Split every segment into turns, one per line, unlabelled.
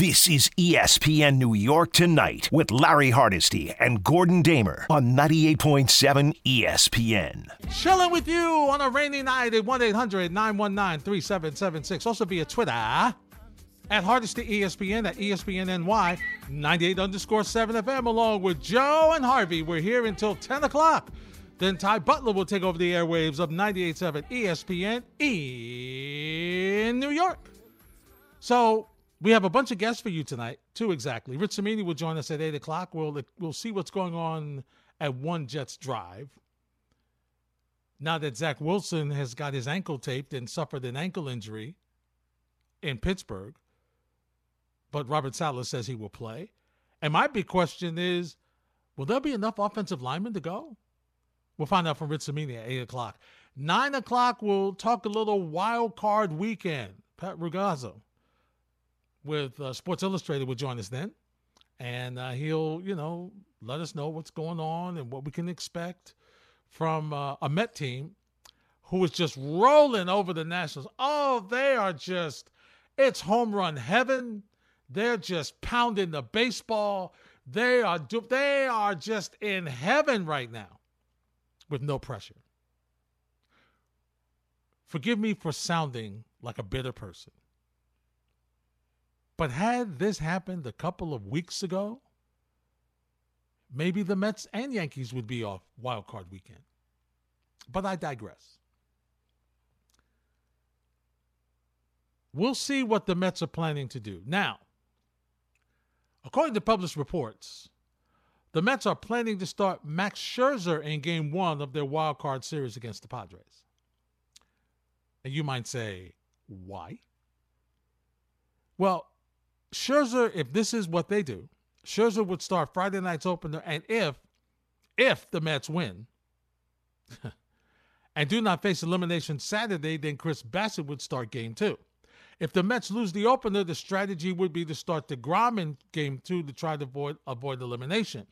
This is ESPN New York Tonight with Larry Hardesty and Gordon Damer on 98.7 ESPN.
Chilling with you on a rainy night at 1 800 919 3776. Also via Twitter at Hardesty ESPN at ESPNNY 98 underscore 7 FM along with Joe and Harvey. We're here until 10 o'clock. Then Ty Butler will take over the airwaves of 98.7 ESPN in New York. So we have a bunch of guests for you tonight, two exactly. Rich Cimini will join us at 8 o'clock. We'll, we'll see what's going on at One Jets Drive. Now that Zach Wilson has got his ankle taped and suffered an ankle injury in Pittsburgh, but Robert Saleh says he will play. And my big question is will there be enough offensive linemen to go? We'll find out from Rich Cimini at 8 o'clock. 9 o'clock, we'll talk a little wild card weekend. Pat Ragazzo with uh, Sports Illustrated will join us then. And uh, he'll, you know, let us know what's going on and what we can expect from uh, a Met team who is just rolling over the Nationals. Oh, they are just, it's home run heaven. They're just pounding the baseball. They are, they are just in heaven right now with no pressure. Forgive me for sounding like a bitter person. But had this happened a couple of weeks ago, maybe the Mets and Yankees would be off wild card weekend. But I digress. We'll see what the Mets are planning to do. Now, according to published reports, the Mets are planning to start Max Scherzer in game one of their wild card series against the Padres. And you might say, why? Well, Scherzer, if this is what they do, Scherzer would start Friday night's opener, and if if the Mets win and do not face elimination Saturday, then Chris Bassitt would start game two. If the Mets lose the opener, the strategy would be to start DeGrom in game two to try to avoid avoid elimination.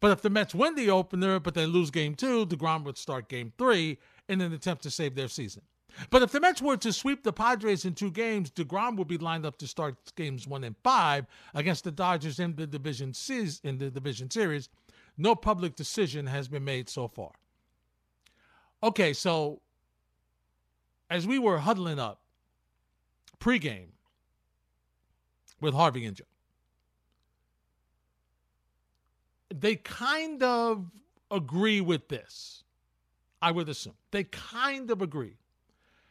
But if the Mets win the opener, but they lose game two, DeGrom would start game three in an attempt to save their season. But if the Mets were to sweep the Padres in two games, DeGrom would be lined up to start games one and five against the Dodgers in the division series, in the division series. No public decision has been made so far. Okay, so as we were huddling up pregame with Harvey and Joe, they kind of agree with this. I would assume. They kind of agree.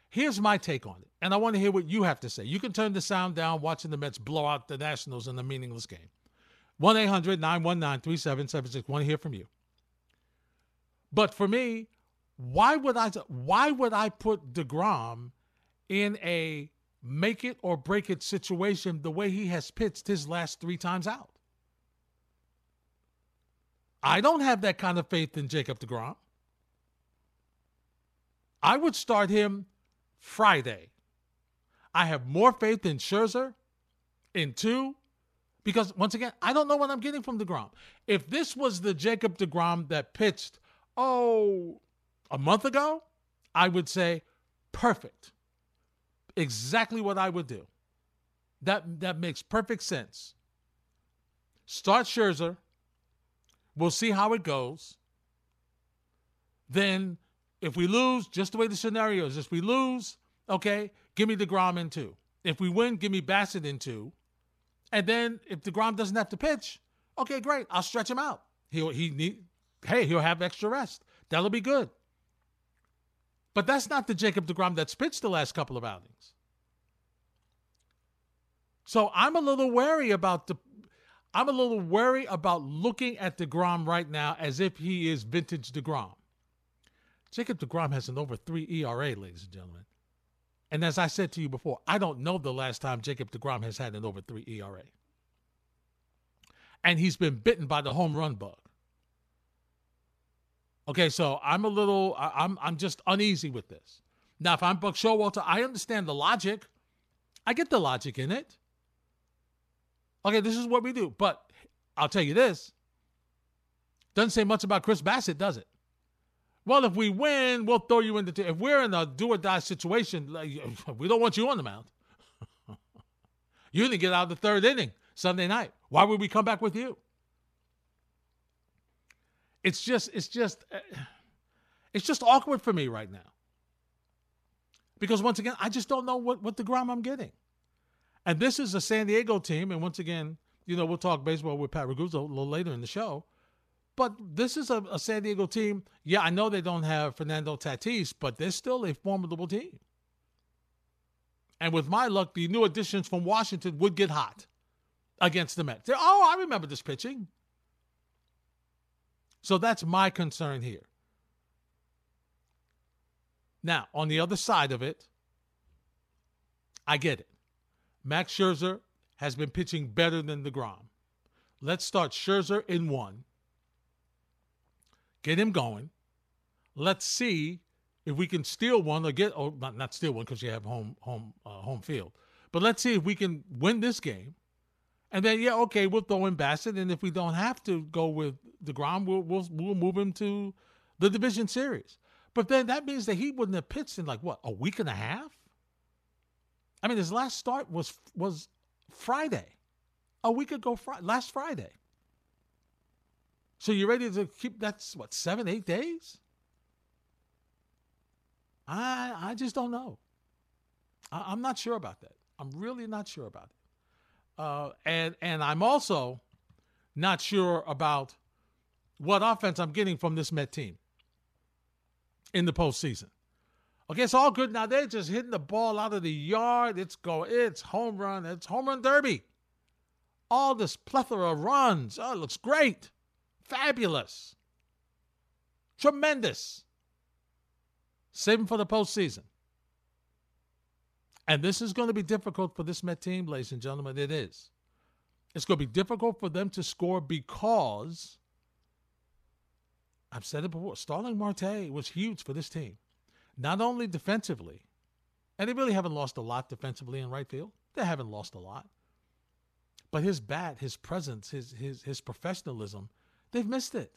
Here's my take on it, and I want to hear what you have to say. You can turn the sound down watching the Mets blow out the Nationals in a meaningless game. 1 800 919 3776. Want to hear from you. But for me, why would I why would I put DeGrom in a make it or break it situation the way he has pitched his last three times out? I don't have that kind of faith in Jacob DeGrom. I would start him Friday. I have more faith in Scherzer in two because, once again, I don't know what I'm getting from DeGrom. If this was the Jacob DeGrom that pitched, oh, a month ago, I would say perfect. Exactly what I would do. That, that makes perfect sense. Start Scherzer We'll see how it goes. Then, if we lose, just the way the scenario is, if we lose, okay, give me DeGrom in two. If we win, give me Bassitt in two. And then if DeGrom doesn't have to pitch, okay, great. I'll stretch him out. He'll he need hey, he'll have extra rest. That'll be good. But that's not the Jacob DeGrom that's pitched the last couple of outings. So I'm a little wary about the I'm a little wary about looking at DeGrom right now as if he is vintage DeGrom. Jacob DeGrom has an over three ERA, ladies and gentlemen. And as I said to you before, I don't know the last time Jacob DeGrom has had an over three ERA. And he's been bitten by the home run bug. Okay, so I'm a little, I'm, I'm just uneasy with this. Now, if I'm Buck Showalter, I understand the logic. I get the logic in it okay, this is what we do. But I'll tell you this doesn't say much about Chris Bassitt, does it? Well, if we win, we'll throw you in the. T- if we're in a do or die situation, like, we don't want you on the mound. You didn't get out of the third inning Sunday night. Why would we come back with you? It's just, it's just, uh, it's just awkward for me right now. Because once again, I just don't know what, what DeGrom I'm getting. And this is a San Diego team. And once again, you know, we'll talk baseball with Pat Ragazzo a little later in the show. But this is a, a, San Diego team. Yeah, I know they don't have Fernando Tatis, but they're still a formidable team. And with my luck, the new additions from Washington would get hot against the Mets. They're, oh, I remember this pitching. So that's my concern here. Now, on the other side of it, I get it. Max Scherzer has been pitching better than DeGrom. Let's start Scherzer in one. Get him going. Let's see if we can steal one or get, or not, not steal one because you have home home uh, home field. But let's see if we can win this game, and then yeah, okay, we'll throw in Bassitt, and if we don't have to go with Degrom, we'll we'll we'll move him to the division series. But then that means that he wouldn't have pitched in like what a week and a half. I mean, his last start was was Friday, a week ago, Friday, last Friday. So you're ready to keep that's what seven, eight days? I I just don't know. I, am not sure about that. I'm really not sure about it. Uh, and and I'm also not sure about what offense I'm getting from this Met team in the postseason. Okay, it's all good now. They're just hitting the ball out of the yard. It's go. It's home run. It's home run derby. All this plethora of runs. Oh, it looks great, fabulous, tremendous. Save them for the postseason. And this is going to be difficult for this Met team, ladies and gentlemen. It is. It's going to be difficult for them to score because I've said it before. Starling Marte was huge for this team, not only defensively, and they really haven't lost a lot defensively in right field. They haven't lost a lot, but his bat, his presence, his his his professionalism, they've missed it.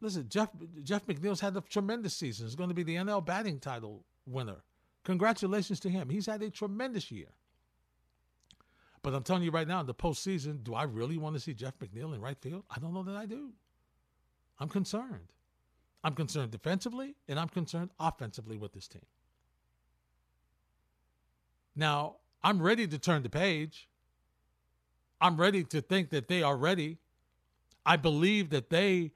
Listen, Jeff Jeff McNeil's had a tremendous season. He's going to be the NL batting title winner. Congratulations to him. He's had a tremendous year. But I'm telling you right now, in the postseason, do I really want to see Jeff McNeil in right field? I don't know that I do. I'm concerned. I'm concerned defensively and I'm concerned offensively with this team. Now, I'm ready to turn the page. I'm ready to think that they are ready. I believe that they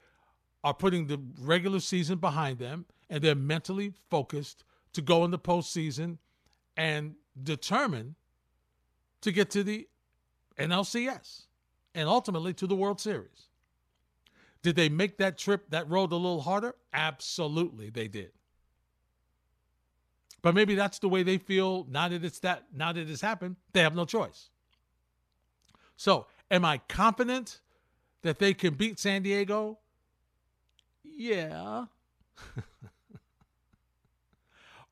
are putting the regular season behind them and they're mentally focused to go in the postseason and determined to get to the NLCS and ultimately to the World Series. Did they make that trip, that road a little harder? Absolutely, they did. But maybe that's the way they feel now that it's that now that it's happened, they have no choice. So, am I confident that they can beat San Diego? Yeah.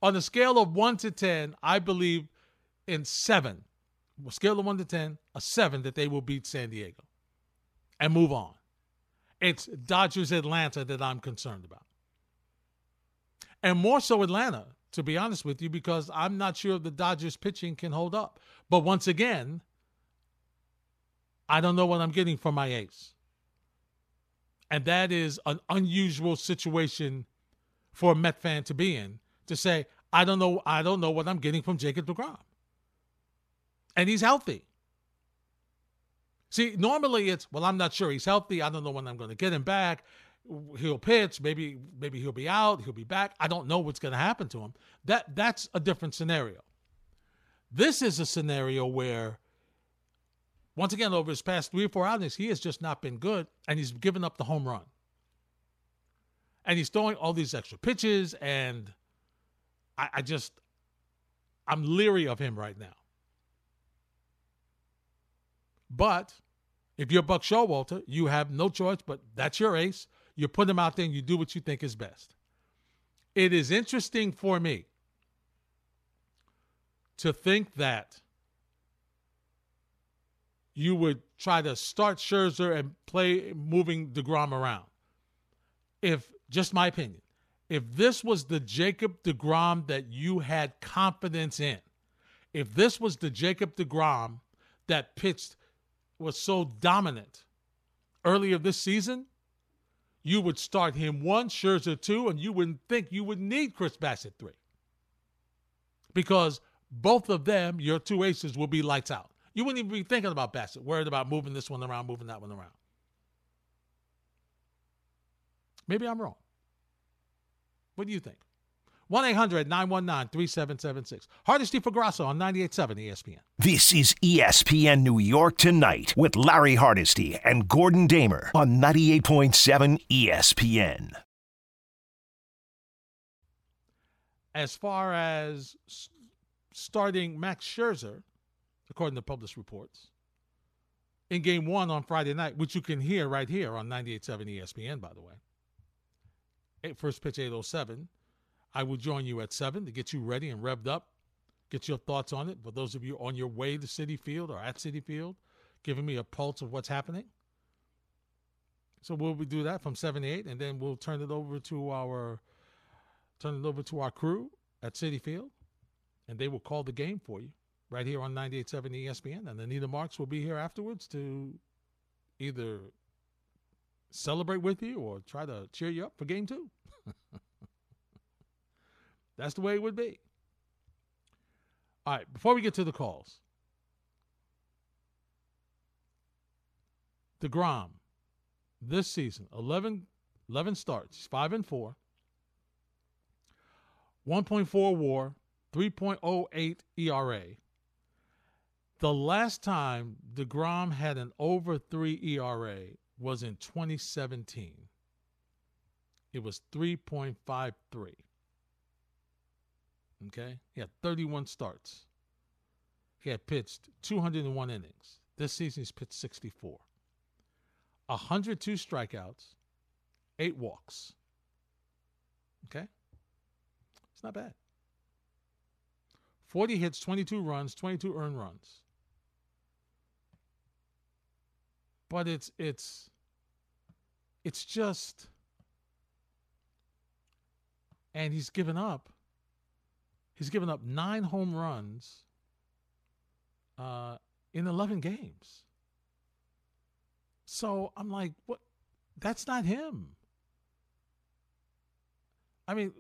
On a scale of 1 to 10, I believe in 7. A scale of 1 to 10, a 7 that they will beat San Diego and move on. It's Dodgers Atlanta that I'm concerned about. And more so Atlanta, to be honest with you, because I'm not sure if the Dodgers pitching can hold up. But once again, I don't know what I'm getting from my ace. And that is an unusual situation for a Met fan to be in to say, I don't know, I don't know what I'm getting from Jacob DeGrom. And he's healthy. See, normally it's, well, I'm not sure he's healthy. I don't know when I'm going to get him back. He'll pitch, maybe maybe he'll be out, he'll be back. I don't know what's going to happen to him. That that's a different scenario. This is a scenario where once again, over his past three or four outings, he has just not been good, and he's given up the home run. And he's throwing all these extra pitches, and I, I just, I'm leery of him right now. But if you're Buck Showalter, you have no choice, but that's your ace. You put him out there and you do what you think is best. It is interesting for me to think that you would try to start Scherzer and play moving DeGrom around. If, just my opinion, if this was the Jacob DeGrom that you had confidence in, If this was the Jacob DeGrom that pitched was so dominant earlier this season, you would start him one, Scherzer two, and you wouldn't think you would need Chris Bassitt three. Because both of them, your two aces, will be lights out. You wouldn't even be thinking about Bassitt, worried about moving this one around, moving that one around. Maybe I'm wrong. What do you think? 1 800 919 3776. Hardesty for Grasso on 98.7 ESPN.
This is ESPN New York Tonight with Larry Hardesty and Gordon Damer on 98.7 ESPN.
As far as starting Max Scherzer, according to published reports, in game one on Friday night, which you can hear right here on 98.7 ESPN, by the way. First pitch 807 I will join you at 7 to get you ready and revved up, get your thoughts on it. For those of you on your way to Citi Field or at Citi Field, giving me a pulse of what's happening. So we'll do that from 7 to 8, and then we'll turn it over to our turn it over to our crew at Citi Field, and they will call the game for you right here on 98.7 ESPN. And Anita Marks will be here afterwards to either celebrate with you or try to cheer you up for game two. That's the way it would be. All right, before we get to the calls, DeGrom, this season, 11, 11 starts, 5 and 4, 1.4 war, 3.08 ERA. The last time DeGrom had an over 3 ERA was in 2017. It was 3.53. Okay? He had 31 starts. He had pitched 201 innings. This season he's pitched 64. 102 strikeouts, 8 walks. Okay? It's not bad. 40 hits, 22 runs, 22 earned runs. But it's it's it's just and he's given up He's given up nine home runs uh, in 11 games. So I'm like, what? That's not him. I mean,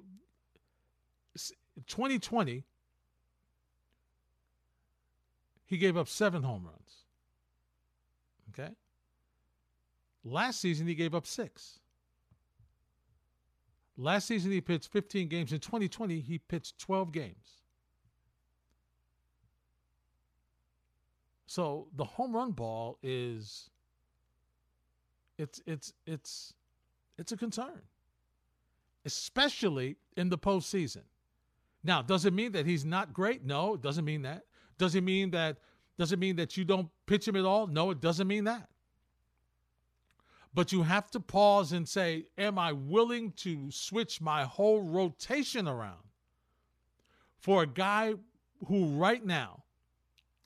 2020, he gave up seven home runs. Okay. Last season, he gave up six. Last season, he pitched 15 games. In 2020, he pitched 12 games. So the home run ball is it's it's it's it's a concern, especially in the postseason. Now, does it mean that he's not great? No, it doesn't mean that. Does it mean that does it mean that you don't pitch him at all? No, it doesn't mean that. But you have to pause and say, Am I willing to switch my whole rotation around for a guy who, right now,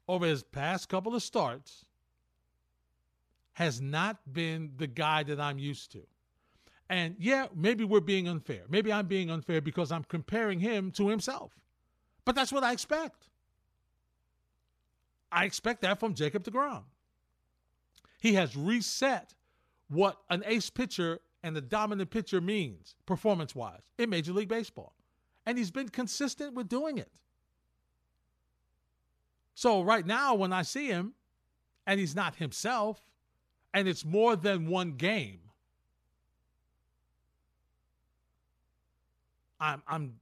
over his past couple of starts, has not been the guy that I'm used to? And yeah, maybe we're being unfair. Maybe I'm being unfair because I'm comparing him to himself. But that's what I expect. I expect that from Jacob DeGrom. He has reset what an ace pitcher and the dominant pitcher means performance wise in Major League Baseball. And he's been consistent with doing it. So, right now, when I see him and he's not himself, and it's more than one game, I'm, I'm,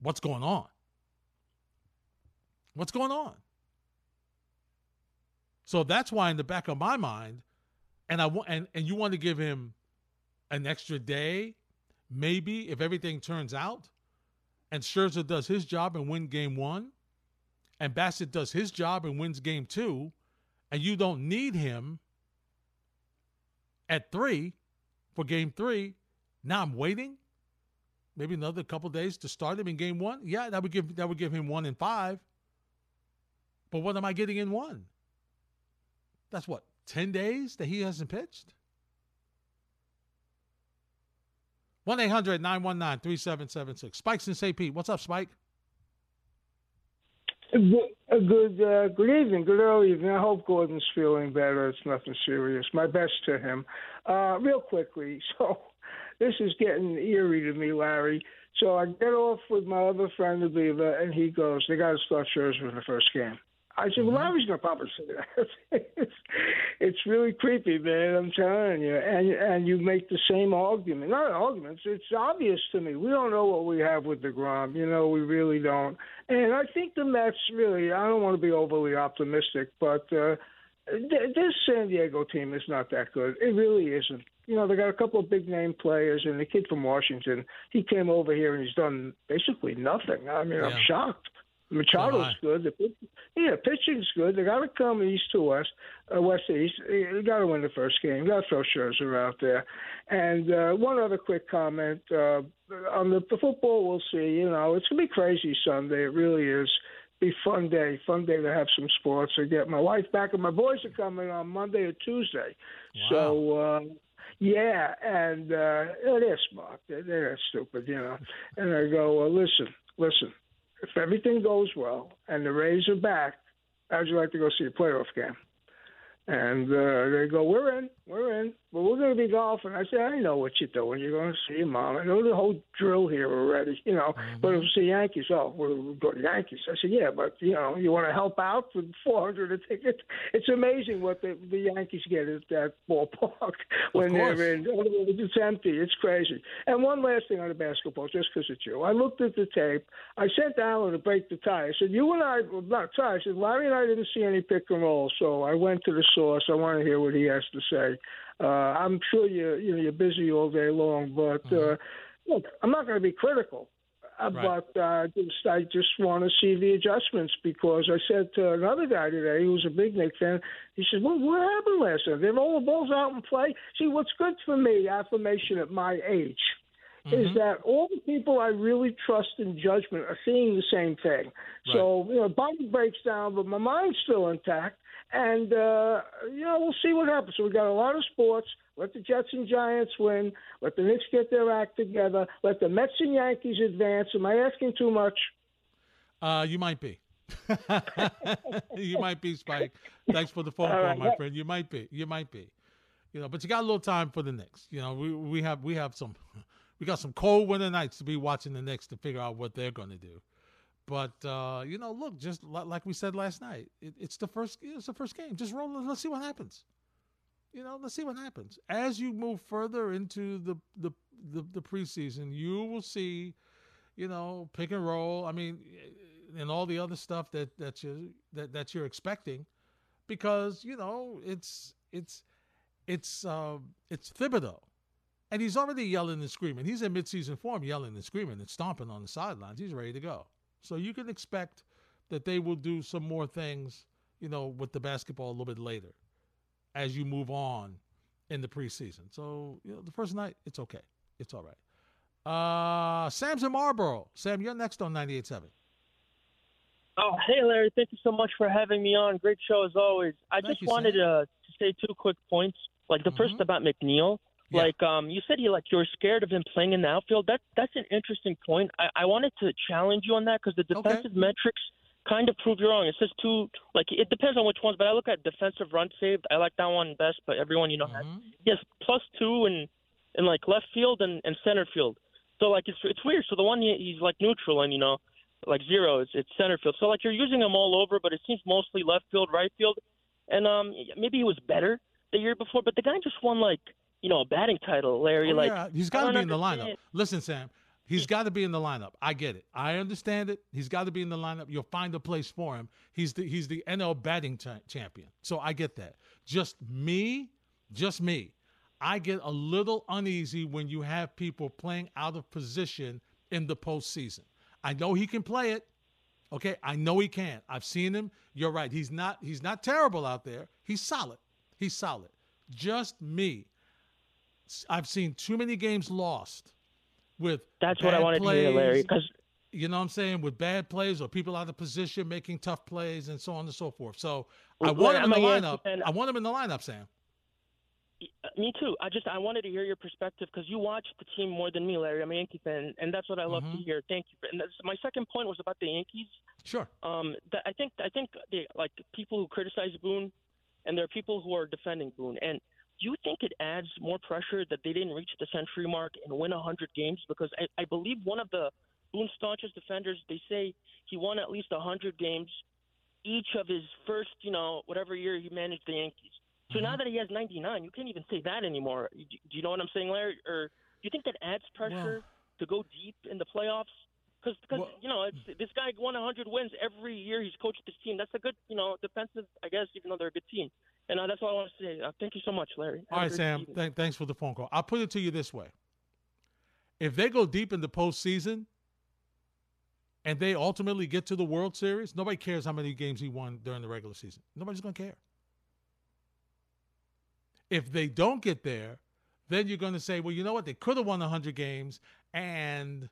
what's going on? What's going on? So that's why, in the back of my mind, and I want and, and you want to give him an extra day, maybe if everything turns out, and Scherzer does his job and win game one, and Bassitt does his job and wins game two, and you don't need him at three for game three. Now I'm waiting, maybe another couple days to start him in game one. Yeah, that would give that would give him one in five. But what am I getting in one? That's what 10 days that he hasn't pitched? 1 800 919 3776. Spike's in St. Pete. What's up, Spike?
Good, good, uh, good evening, good early evening. I hope Gordon's feeling better. It's nothing serious. My best to him. Uh, real quickly, so this is getting eerie to me, Larry. So I get off with my other friend, Aviva, and he goes, "They got to start Scherzer in the first game." I said, "Well, Larry's mm-hmm. gonna probably say that." it's, it's really creepy, man. I'm telling you. And and you make the same argument. Not arguments. It's obvious to me. We don't know what we have with Degrom. You know, we really don't. And I think the Mets really. I don't want to be overly optimistic, but. uh this San Diego team is not that good. It really isn't. You know, they got a couple of big name players, and the kid from Washington, he came over here and he's done basically nothing. I mean, yeah. I'm shocked. Machado's good. The, yeah, pitching's good. They got to come east to west, uh, west to east. They got to win the first game. Got to throw Scherzer out there. And uh, one other quick comment uh, on the, the football. We'll see. You know, it's gonna be crazy Sunday. It really is. Be fun day. Fun day to have some sports. I get my wife back, and my boys are coming on Monday or Tuesday. Wow. So. Uh, yeah, and uh, they're smart. They're, they're stupid, you know. And I go, well, listen, listen if everything goes well and the Rays are back, how'd you like to go see a playoff game? And uh, they go, we're in, we're in, but we're going to be golfing. I said, I know what you're doing. You're going to see your mom. I know the whole drill here already, you know. Mm-hmm. But it was the Yankees. Oh, we're going to Yankees. I said, yeah, but you know, you want to help out with 400 a ticket? It's amazing what the, the Yankees get at that ballpark when they're in. It's empty. It's crazy. And one last thing on the basketball, just because it's you. I looked at the tape. I sent Alan to break the tie. I said, you and I, well, not tie. I said, Larry and I didn't see any pick and roll, so I went to the source. I want to hear what he has to say. Uh, I'm sure you you know you're busy all day long, but mm-hmm. uh, look, I'm not going to be critical. Uh, right. But uh, just, I just want to see the adjustments because I said to another guy today who was a big Knick fan, he said, Well, what happened last night? They roll the balls out and play. See, what's good for me, affirmation at my age, mm-hmm. is that all the people I really trust in judgment are seeing the same thing. Right. So, you know, body breaks down, but my mind's still intact. And, uh, you know, we'll see what happens. So we got a lot of sports. Let the Jets and Giants win. Let the Knicks get their act together. Let the Mets and Yankees advance. Am I asking too much?
Uh, you might be. you might be, Spike. Thanks for the phone call, right. my friend. You might be. You might be. You know, but you got a little time for the Knicks. You know, we we have we have some we got some cold winter nights to be watching the Knicks to figure out what they're going to do. But uh, you know, look, just like we said last night, it, it's the first it's the first game. Just roll. Let's see what happens. You know, let's see what happens as you move further into the the the, the preseason. You will see, you know, pick and roll. I mean, and all the other stuff that that you that that you're expecting, because you know it's it's it's uh, it's Thibodeau. And he's already yelling and screaming. He's in midseason form, yelling and screaming and stomping on the sidelines. He's ready to go. So you can expect that they will do some more things, you know, with the basketball a little bit later as you move on in the preseason. So, you know, the first night, it's okay. It's all right. Uh, Sam's in Marlboro. Sam, you're next on 98.7.
Oh, hey, Larry. Thank you so much for having me on. Great show as always. I Thank just you, wanted to, to say two quick points. Like the mm-hmm. first about McNeil. Yeah. Like um, you said, you like you're scared of him playing in the outfield. That that's an interesting point. I, I wanted to challenge you on that because the defensive okay. metrics kind of prove you wrong. It says two, like it depends on which ones, but I look at defensive run saved. I like that one best, but everyone you know mm-hmm. has yes plus two and and like left field and, and center field. So like it's it's weird. So the one he, he's like neutral and you know like zero, it's it's center field. So like you're using him all over, but it seems mostly left field, right field, and um maybe he was better the year before, but the guy just won like you know, a batting title, Larry. Oh, like yeah.
he's got to be in the lineup. Listen, Sam, he's got to be in the lineup. I get it. I understand it. He's got to be in the lineup. You'll find a place for him. He's the he's the NL batting t- champion. So I get that. Just me, just me. I get a little uneasy when you have people playing out of position in the postseason. I know he can play it. Okay, I know he can. I've seen him. You're right. He's not he's not terrible out there. He's solid. He's solid. Just me. I've seen too many games lost with
that's what I wanted plays, to hear, Larry. Because
you know what I'm saying with bad plays or people out of position making tough plays and so on and so forth. So well, I want him in the lineup. And, I want him in the lineup, Sam.
me too. I just I wanted to hear your perspective because you watch the team more than me, Larry. I'm a Yankee fan, and that's what I love mm-hmm. to hear. Thank you. And my second point was about the Yankees.
Sure.
Um, that I think I think they, like people who criticize Boone, and there are people who are defending Boone. And do you think it adds more pressure that they didn't reach the century mark and win 100 games? Because I, I believe one of the Boone staunchest defenders, they say he won at least 100 games each of his first, you know, whatever year he managed the Yankees. So mm-hmm. now that he has 99, you can't even say that anymore. Do you know what I'm saying, Larry? Or do you think that adds pressure well, to go deep in the playoffs? Because because well, you know it's, this guy won 100 wins every year he's coached this team. That's a good you know defensive, I guess, even though they're a good team. And uh, that's all I want to say. Uh, thank you so much, Larry.
All right, Sam. Th- thanks for the phone call. I'll put it to you this way: if they go deep in the postseason and they ultimately get to the World Series, nobody cares how many games he won during the regular season. Nobody's going to care. If they don't get there, then you're going to say, well, you know what? They could have won 100 games, and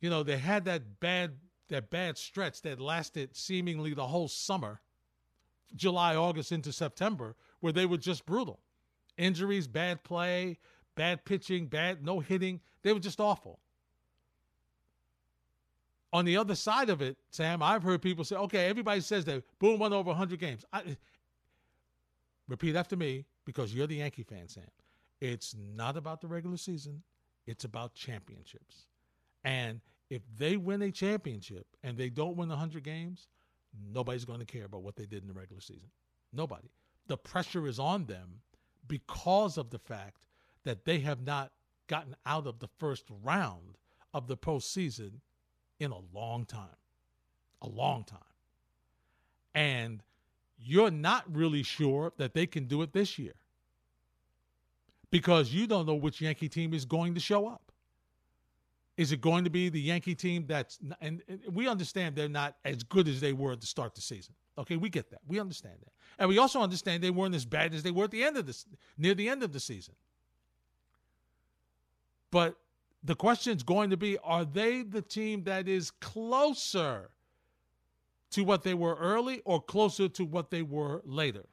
you know they had that bad that bad stretch that lasted seemingly the whole summer, July, August into September, where they were just brutal. Injuries, bad play, bad pitching, bad no hitting. They were just awful. On the other side of it, Sam, I've heard people say, okay, everybody says that Boone won over 100 games. I, repeat after me because you're the Yankee fan, Sam. It's not about the regular season, it's about championships. And if they win a championship and they don't win 100 games, nobody's going to care about what they did in the regular season. Nobody. The pressure is on them because of the fact that they have not gotten out of the first round of the postseason in a long time. A long time. And you're not really sure that they can do it this year because you don't know which Yankee team is going to show up. Is it going to be the Yankee team that's and, we understand they're not as good as they were at the start of the season. Okay, we get that. We understand that. And we also understand they weren't as bad as they were at the end of this near the end of the season. But the question is going to be are they the team that is closer to what they were early or closer to what they were later?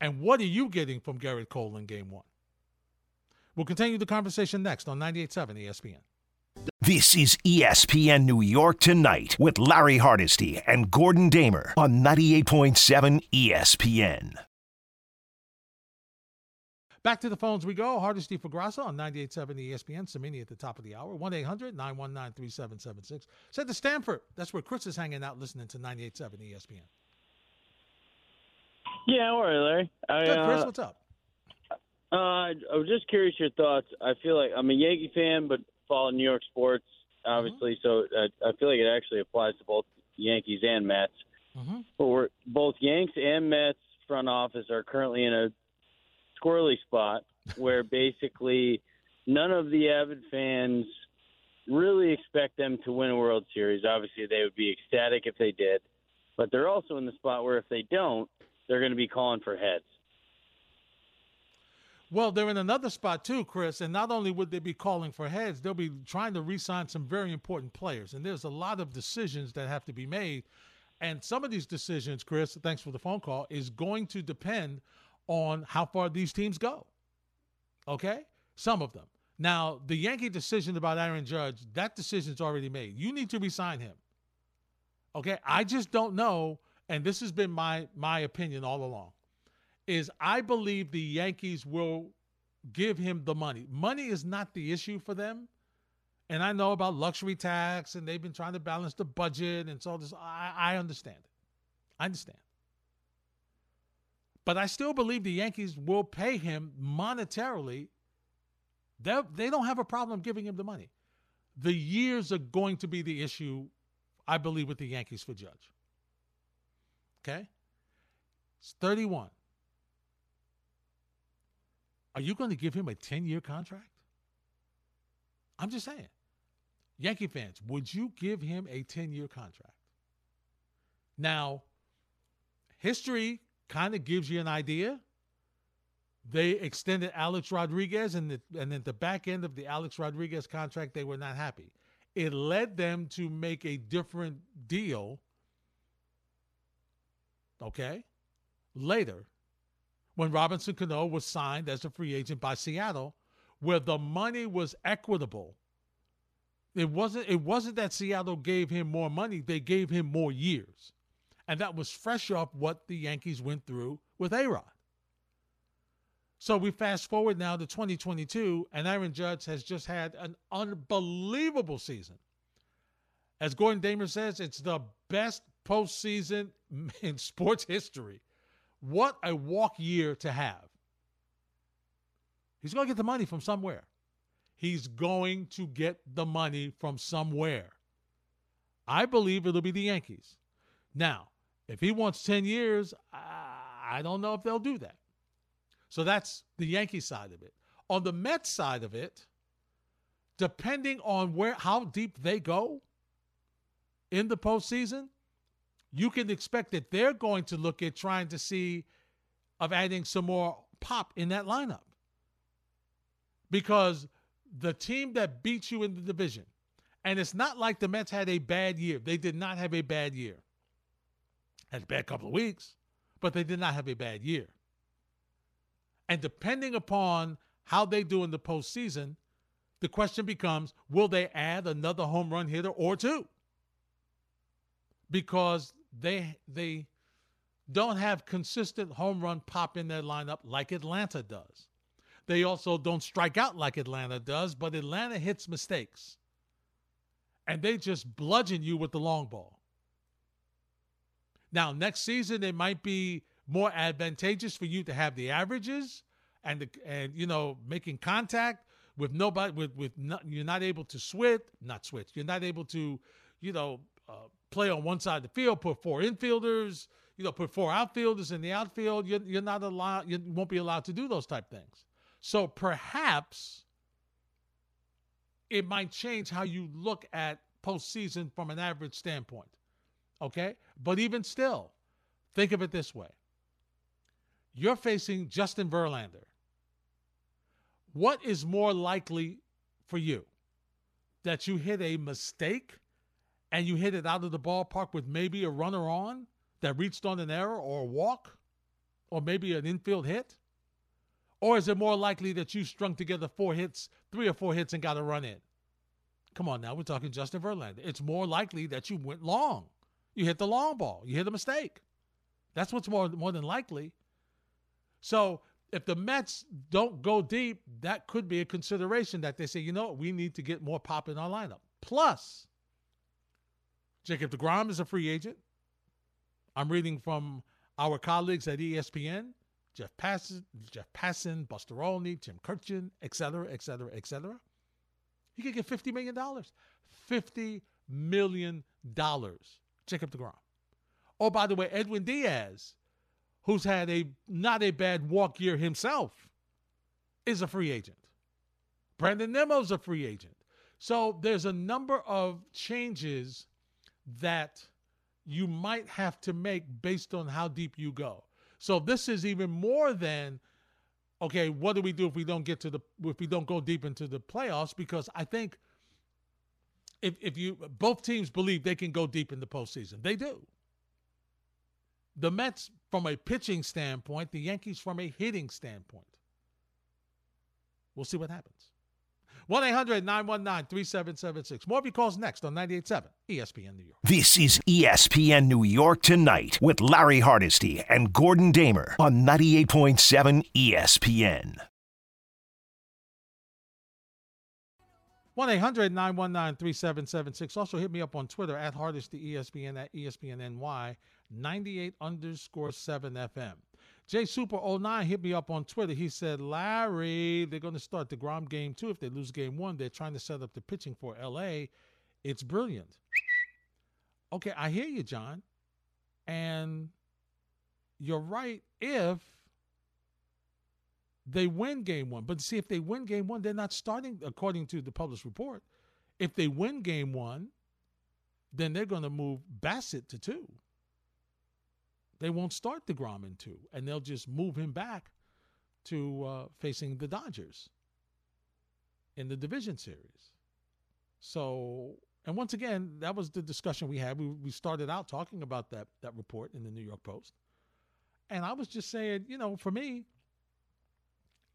And what are you getting from Gerrit Cole in game one? We'll continue the conversation next on 98.7 ESPN.
This is ESPN New York Tonight with Larry Hardesty and Gordon Damer on 98.7 ESPN.
Back to the phones we go. Hardesty for Grasso on 98.7 ESPN. Cimini at the top of the hour. 1 800 919 3776. Said to Stamford. That's where Chris is hanging out listening to 98.7 ESPN.
Yeah, all right, Larry.
I, Good, Chris. Uh, what's up?
Uh, I was just curious your thoughts. I feel like I'm a Yankee fan, but follow New York sports, obviously. Mm-hmm. So I, I, feel like it actually applies to both Yankees and Mets. Mm-hmm. But we're, both Yanks and Mets front office are currently in a squirrely spot where basically none of the avid fans really expect them to win a World Series. Obviously, they would be ecstatic if they did, but they're also in the spot where if they don't, they're going to be calling for heads.
Well, they're in another spot too, Chris. And not only would they be calling for heads, they'll be trying to re-sign some very important players. And there's a lot of decisions that have to be made. And some of these decisions, Chris, thanks for the phone call, is going to depend on how far these teams go. Okay? Some of them. Now, the Yankee decision about Aaron Judge, that decision's already made. You need to resign him. Okay? I just don't know, and this has been my my opinion all along, is I believe the Yankees will give him the money. Money is not the issue for them. And I know about luxury tax and they've been trying to balance the budget and so this. I, I understand it. I understand. But I still believe the Yankees will pay him monetarily. They they don't have a problem giving him the money. The years are going to be the issue, I believe, with the Yankees for Judge. Okay? It's 31. Are you going to give him a 10 year contract? I'm just saying. Yankee fans, would you give him a 10 year contract? Now, history kind of gives you an idea. They extended Alex Rodriguez, and, the, and at the back end of the Alex Rodriguez contract, they were not happy. It led them to make a different deal, okay, later, when Robinson Cano was signed as a free agent by Seattle, where the money was equitable. It wasn't it wasn't that Seattle gave him more money, they gave him more years. And that was fresh off what the Yankees went through with A-Rod. So we fast forward now to 2022, and Aaron Judge has just had an unbelievable season. As Gordon Damer says, it's the best postseason in sports history. What a walk year to have. He's going to get the money from somewhere. He's going to get the money from somewhere. I believe it'll be the Yankees. Now, if he wants 10 years, I don't know if they'll do that. So that's the Yankee side of it. On the Mets side of it, depending on where how deep they go in the postseason, you can expect that they're going to look at trying to see of adding some more pop in that lineup. Because the team that beats you in the division, and it's not like the Mets had a bad year. They did not have a bad year. Had a bad couple of weeks, but they did not have a bad year. And depending upon how they do in the postseason, the question becomes will they add another home run hitter or two? Because they they don't have consistent home run pop in their lineup like Atlanta does. They also don't strike out like Atlanta does, but Atlanta hits mistakes. And they just bludgeon you with the long ball. Now, next season, it might be more advantageous for you to have the averages and the, and you know making contact with nobody with with not, you're not able to switch not switch you're not able to you know uh, play on one side of the field put four infielders you know put four outfielders in the outfield you're, you're not allowed you won't be allowed to do those type things so perhaps it might change how you look at postseason from an average standpoint okay but even still think of it this way you're facing Justin Verlander. What is more likely for you? That you hit a mistake and you hit it out of the ballpark with maybe a runner on that reached on an error or a walk or maybe an infield hit? Or is it more likely that you strung together four hits, three or four hits, and got a run in? Come on now, we're talking Justin Verlander. It's more likely that you went long. You hit the long ball. You hit a mistake. That's what's more, more than likely. So if the Mets don't go deep, that could be a consideration that they say, you know, we need to get more pop in our lineup. Plus, Jacob DeGrom is a free agent. I'm reading from our colleagues at ESPN, Jeff Passan, Jeff Passan, Buster Olney, Tim Kurkjian, et cetera, et cetera, et cetera. He could get $50 million. $50 million. Jacob DeGrom. Oh, by the way, Edwin Diaz who's had a not a bad walk year himself, is a free agent. Brandon Nimmo's a free agent. So there's a number of changes that you might have to make based on how deep you go. So this is even more than okay, what do we do if we don't get to the if we don't go deep into the playoffs? Because I think if if you both teams believe they can go deep in the postseason, they do. The Mets from a pitching standpoint, the Yankees from a hitting standpoint. We'll see what happens. 1 800 919 3776. More of your calls next on 98.7 ESPN New York.
This is ESPN New York Tonight with Larry Hardesty and Gordon Damer on 98.7 ESPN.
1 800 919 3776. Also, hit me up on Twitter at Hardesty ESPN at ESPNNY 98 underscore 7 FM. J Super 09 hit me up on Twitter. He said, Larry, they're going to start DeGrom game too. If they lose game one, they're trying to set up the pitching for LA. It's brilliant. Okay, I hear you, John. And you're right if they win game one. But see, if they win game one, they're not starting, according to the published report. If they win game one, then they're going to move Bassitt to two. They won't start DeGrom in two, and they'll just move him back to uh, facing the Dodgers in the division series. So, and once again, that was the discussion we had. We, we started out talking about that that report in the New York Post, And I was just saying, you know, for me,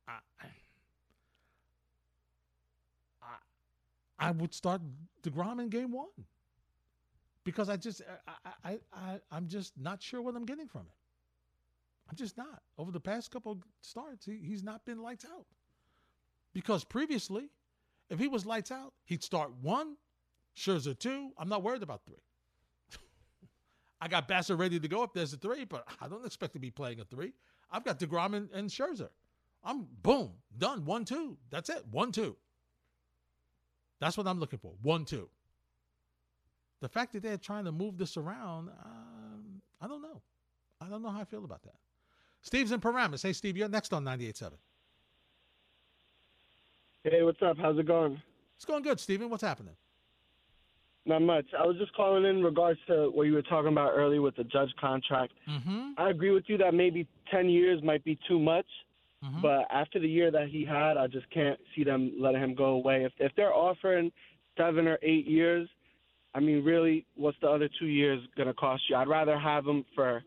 I, I, would start Degrom in game one because I just uh, I, I I I'm just not sure what I'm getting from it. I'm just not. Over the past couple starts, he, he's not been lights out. Because previously, if he was lights out, he'd start one, Scherzer two. I'm not worried about three. I got Bassitt ready to go if there's a three, but I don't expect to be playing a three. I've got DeGrom and, and Scherzer. I'm boom, done. One, two. That's it. One, two. That's what I'm looking for. One, two. The fact that they're trying to move this around, um, I don't know. I don't know how I feel about that. Steve's in Paramus. Hey, Steve, you're next on 98.7.
Hey, what's up? How's it going?
It's going good, Steven. What's happening?
Not much. I was just calling in regards to what you were talking about earlier with the Judge contract.
Mm-hmm.
I agree with you that maybe 10 years might be too much. Mm-hmm. But after the year that he had, I just can't see them letting him go away. If if they're offering seven or eight years, I mean, really, what's the other two years gonna cost you? I'd rather have him for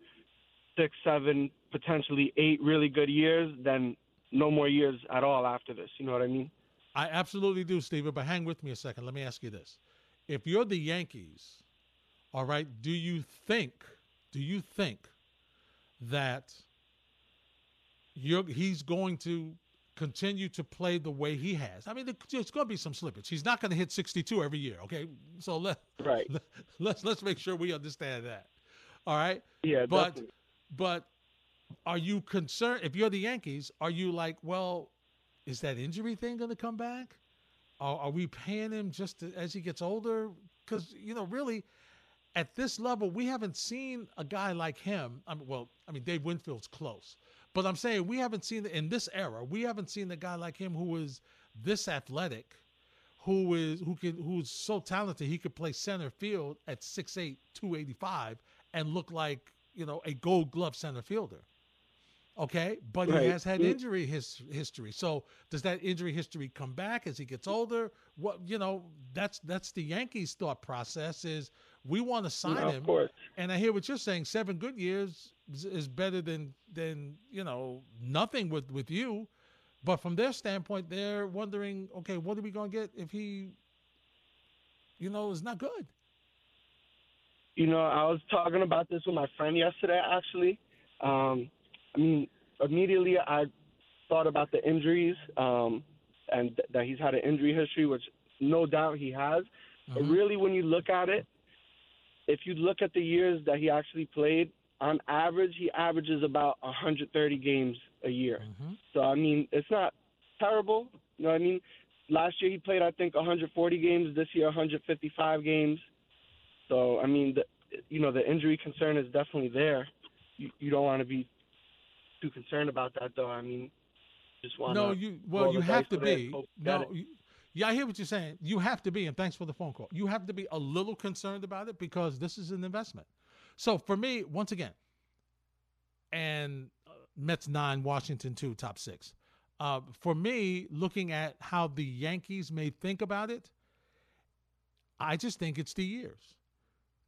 six, seven, potentially eight really good years than no more years at all after this. You know what I mean?
I absolutely do, Steven. But hang with me a second. Let me ask you this: If you're the Yankees, all right, do you think? Do you think that? you're, he's going to continue to play the way he has. I mean, there's going to be some slippage. He's not going to hit 62 every year. Okay, so let
right.
Let, let's let's make sure we understand that. All right.
Yeah.
But
definitely.
but are you concerned if you're the Yankees? Are you like, well, is that injury thing going to come back? Are, are we paying him just to, as he gets older? Because you know, really, at this level, we haven't seen a guy like him. I mean, well, I mean, Dave Winfield's close, but I'm saying we haven't seen in this era, we haven't seen a guy like him who is this athletic, who is who can who's so talented he could play center field at 6'8", 285 and look like, you know, a gold glove center fielder. Okay, but right. he has had mm. injury his history. So does that injury history come back as he gets older? What you know, that's that's the Yankees' thought process is we want to sign
no,
him.
Course.
And I hear what you're saying. Seven good years is better than than you know nothing with with you. But from their standpoint, they're wondering, okay, what are we gonna get if he, you know, is not good?
You know, I was talking about this with my friend yesterday. Actually, um, I mean, immediately I thought about the injuries um, and th- that he's had an injury history, which no doubt he has. Mm-hmm. But really, when you look at it, if you look at the years that he actually played, on average, he averages about 130 games a year.
Mm-hmm.
So, I mean, it's not terrible. You know what I mean? Last year he played, I think, 140 games. This year, 155 games. So, I mean, the, you know, the injury concern is definitely there. You, you don't want to be too concerned about that, though. I mean, just want
no, you well, you have to be. No, you, yeah, I hear what you're saying. You have to be, and thanks for the phone call. You have to be a little concerned about it because this is an investment. So for me, once again, and uh, Mets nine, Washington two, top six. Uh, for me, looking at how the Yankees may think about it, I just think it's the years.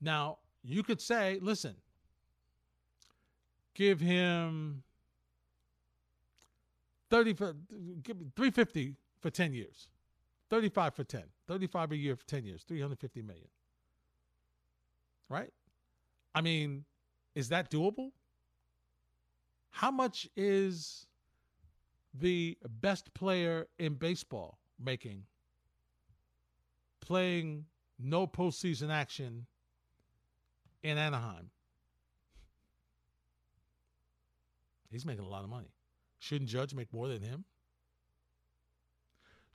Now, you could say, listen, give him 30 for, give 350 for 10 years. 35 for 10. 35 a year for 10 years. 350 million. Right? I mean, is that doable? How much is the best player in baseball making playing no postseason action in Anaheim? He's making a lot of money. Shouldn't Judge make more than him?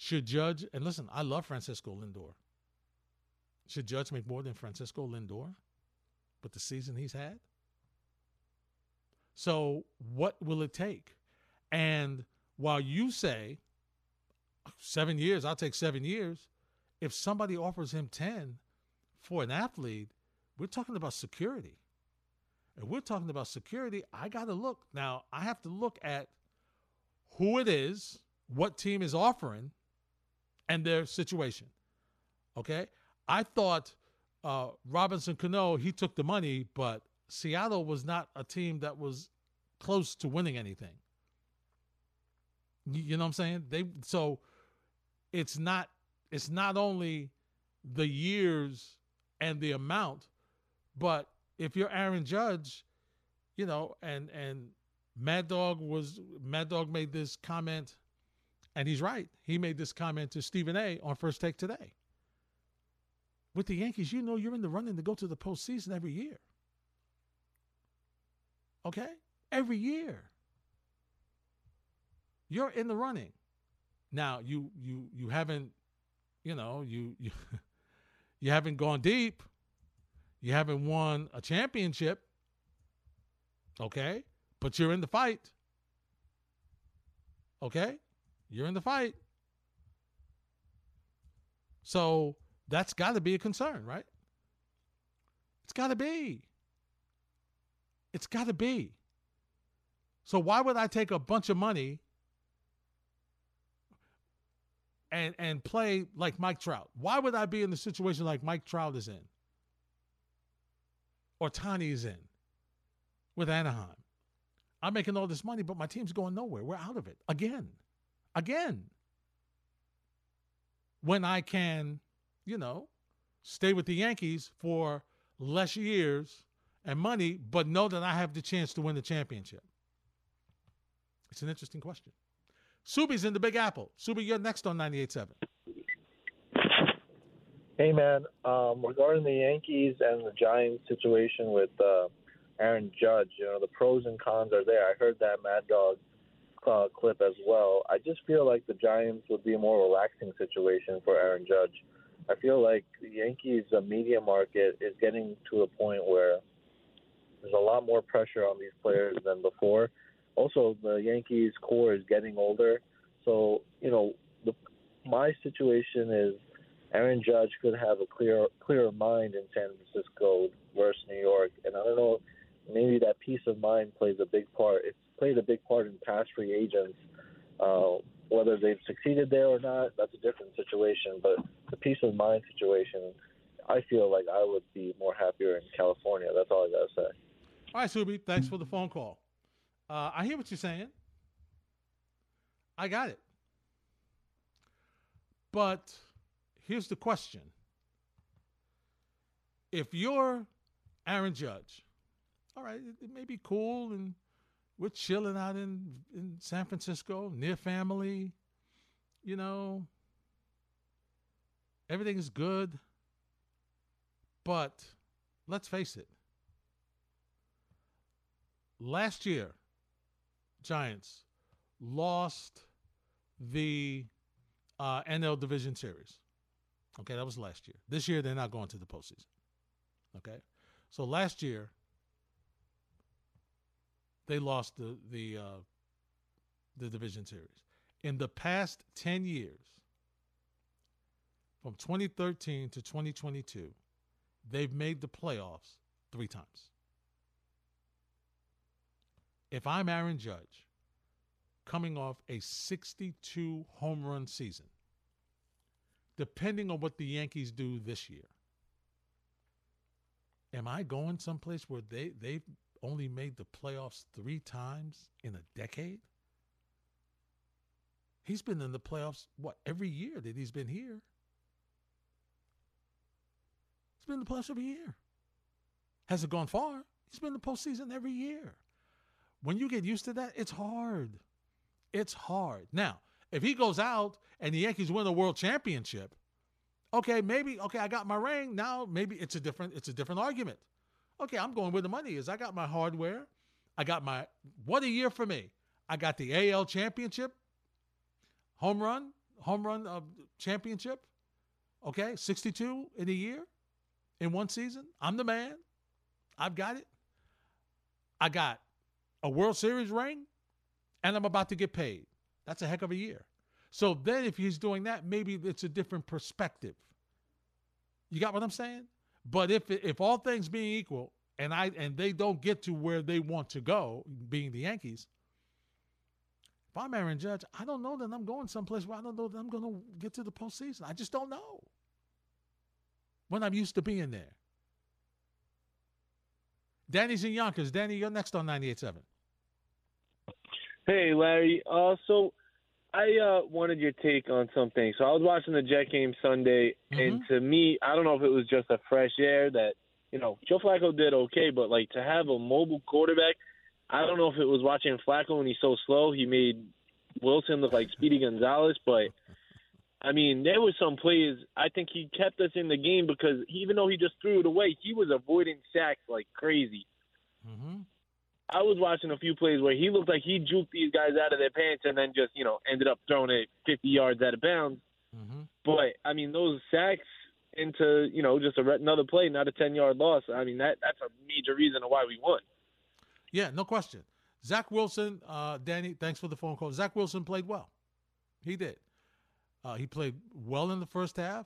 Should Judge, and listen, I love Francisco Lindor. Should Judge make more than Francisco Lindor? But the season he's had? So, what will it take? And while you say seven years, I'll take seven years, if somebody offers him 10 for an athlete, we're talking about security. And we're talking about security. I got to look. Now, I have to look at who it is, what team is offering, and their situation. Okay? I thought uh, Robinson Cano, he took the money, but Seattle was not a team that was close to winning anything. You, you know what I'm saying? They so it's not it's not only the years and the amount, but if you're Aaron Judge, you know, and and Mad Dog was Mad Dog made this comment, and he's right. He made this comment to Stephen A. on First Take today. With the Yankees, you know you're in the running to go to the postseason every year. Okay? Every year. You're in the running. Now you you you haven't, you know, you you you haven't gone deep. You haven't won a championship. Okay? But you're in the fight. Okay? You're in the fight. So that's got to be a concern, right? It's got to be. It's got to be. So why would I take a bunch of money and and play like Mike Trout? Why would I be in the situation like Mike Trout is in? Or Ohtani is in with Anaheim? I'm making all this money, but my team's going nowhere. We're out of it again. Again. When I can, you know, stay with the Yankees for less years and money, but know that I have the chance to win the championship? It's an interesting question. Subi's in the Big Apple. Subi, you're next on 98.7.
Hey, man. Um, regarding the Yankees and the Giants situation with uh, Aaron Judge, you know, the pros and cons are there. I heard that Mad Dog uh, clip as well. I just feel like the Giants would be a more relaxing situation for Aaron Judge. I feel like the Yankees' uh, media market is getting to a point where there's a lot more pressure on these players than before. Also, the Yankees core is getting older, so you know, the, my situation is Aaron Judge could have a clear clearer mind in San Francisco versus New York, and I don't know, maybe that peace of mind plays a big part. It's played a big part in past free agents. Uh, whether they've succeeded there or not, that's a different situation. But the peace of mind situation, I feel like I would be more happier in California. That's all I gotta say.
All right, Subi, thanks for the phone call. Uh, I hear what you're saying. I got it. But here's the question if you're Aaron Judge, all right, it, it may be cool and we're chilling out in, in San Francisco, near family, you know, everything is good. But let's face it, last year, Giants lost the uh, NL Division Series. Okay, that was last year. This year, they're not going to the postseason. Okay, so last year they lost the the uh, the division series. In the past ten years, from 2013 to 2022, they've made the playoffs three times. If I'm Aaron Judge, coming off a 62 home run season, depending on what the Yankees do this year, am I going someplace where they, they've only made the playoffs three times in a decade? He's been in the playoffs, what, every year that he's been here? He's been in the playoffs every year. Has it gone far? He's been in the postseason every year. When you get used to that, it's hard. It's hard. Now, if he goes out and the Yankees win a world championship, okay, maybe okay, I got my ring. Now maybe it's a different it's a different argument. Okay, I'm going where the money is. I got my hardware. I got my what a year for me. I got the AL championship, home run, home run of championship. Okay, 62 in a year, in one season. I'm the man. I've got it. I got a World Series ring, and I'm about to get paid. That's a heck of a year. So then, if he's doing that, maybe it's a different perspective. You got what I'm saying? But if if all things being equal, and I and they don't get to where they want to go, being the Yankees, if I'm Aaron Judge, I don't know that I'm going someplace where I don't know that I'm going to get to the postseason. I just don't know. When I'm used to being there. Danny's in Yonkers. Danny, you're next on 98.7.
Hey, Larry. Uh, so I uh, wanted your take on something. So I was watching the Jet game Sunday, mm-hmm. and to me, I don't know if it was just a fresh air that you know Joe Flacco did okay, but like to have a mobile quarterback, I don't know if it was watching Flacco when he's so slow, he made Wilson look like Speedy Gonzalez, but. I mean, there was some plays. I think he kept us in the game because even though he just threw it away, he was avoiding sacks like crazy.
Mm-hmm.
I was watching a few plays where he looked like he juked these guys out of their pants and then just, you know, ended up throwing it 50 yards out of bounds.
Mm-hmm.
But, I mean, those sacks into, you know, just a, another play, not a 10 yard loss. I mean, that that's a major reason why we won.
Yeah, no question. Zach Wilson, uh, Danny, thanks for the phone call. Zach Wilson played well. He did. Uh, he played well in the first half,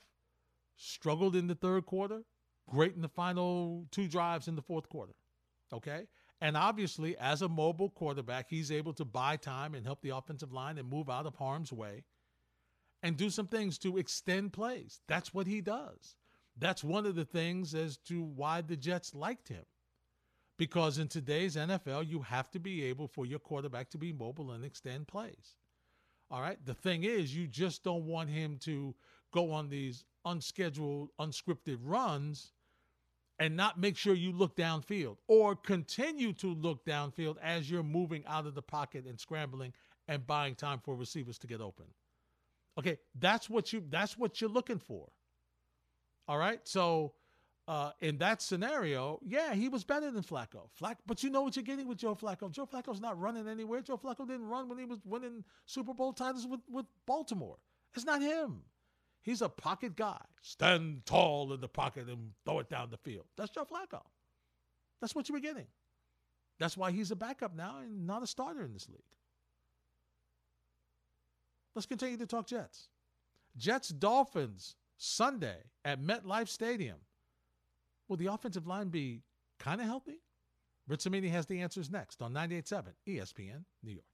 struggled in the third quarter, great in the final two drives in the fourth quarter. Okay? And obviously, as a mobile quarterback, he's able to buy time and help the offensive line and move out of harm's way and do some things to extend plays. That's what he does. That's one of the things as to why the Jets liked him. Because in today's NFL, you have to be able for your quarterback to be mobile and extend plays. All right. The thing is, you just don't want him to go on these unscheduled, unscripted runs and not make sure you look downfield or continue to look downfield as you're moving out of the pocket and scrambling and buying time for receivers to get open. Okay, that's what you that's what you're looking for. All right? So uh, in that scenario, yeah, he was better than Flacco. Flack, but you know what you're getting with Joe Flacco. Joe Flacco's not running anywhere. Joe Flacco didn't run when he was winning Super Bowl titles with, with Baltimore. It's not him. He's a pocket guy. Stand tall in the pocket and throw it down the field. That's Joe Flacco. That's what you were getting. That's why he's a backup now and not a starter in this league. Let's continue to talk Jets. Jets Dolphins Sunday at MetLife Stadium. Will the offensive line be kind of healthy? Rich has the answers next on 98.7 ESPN New York.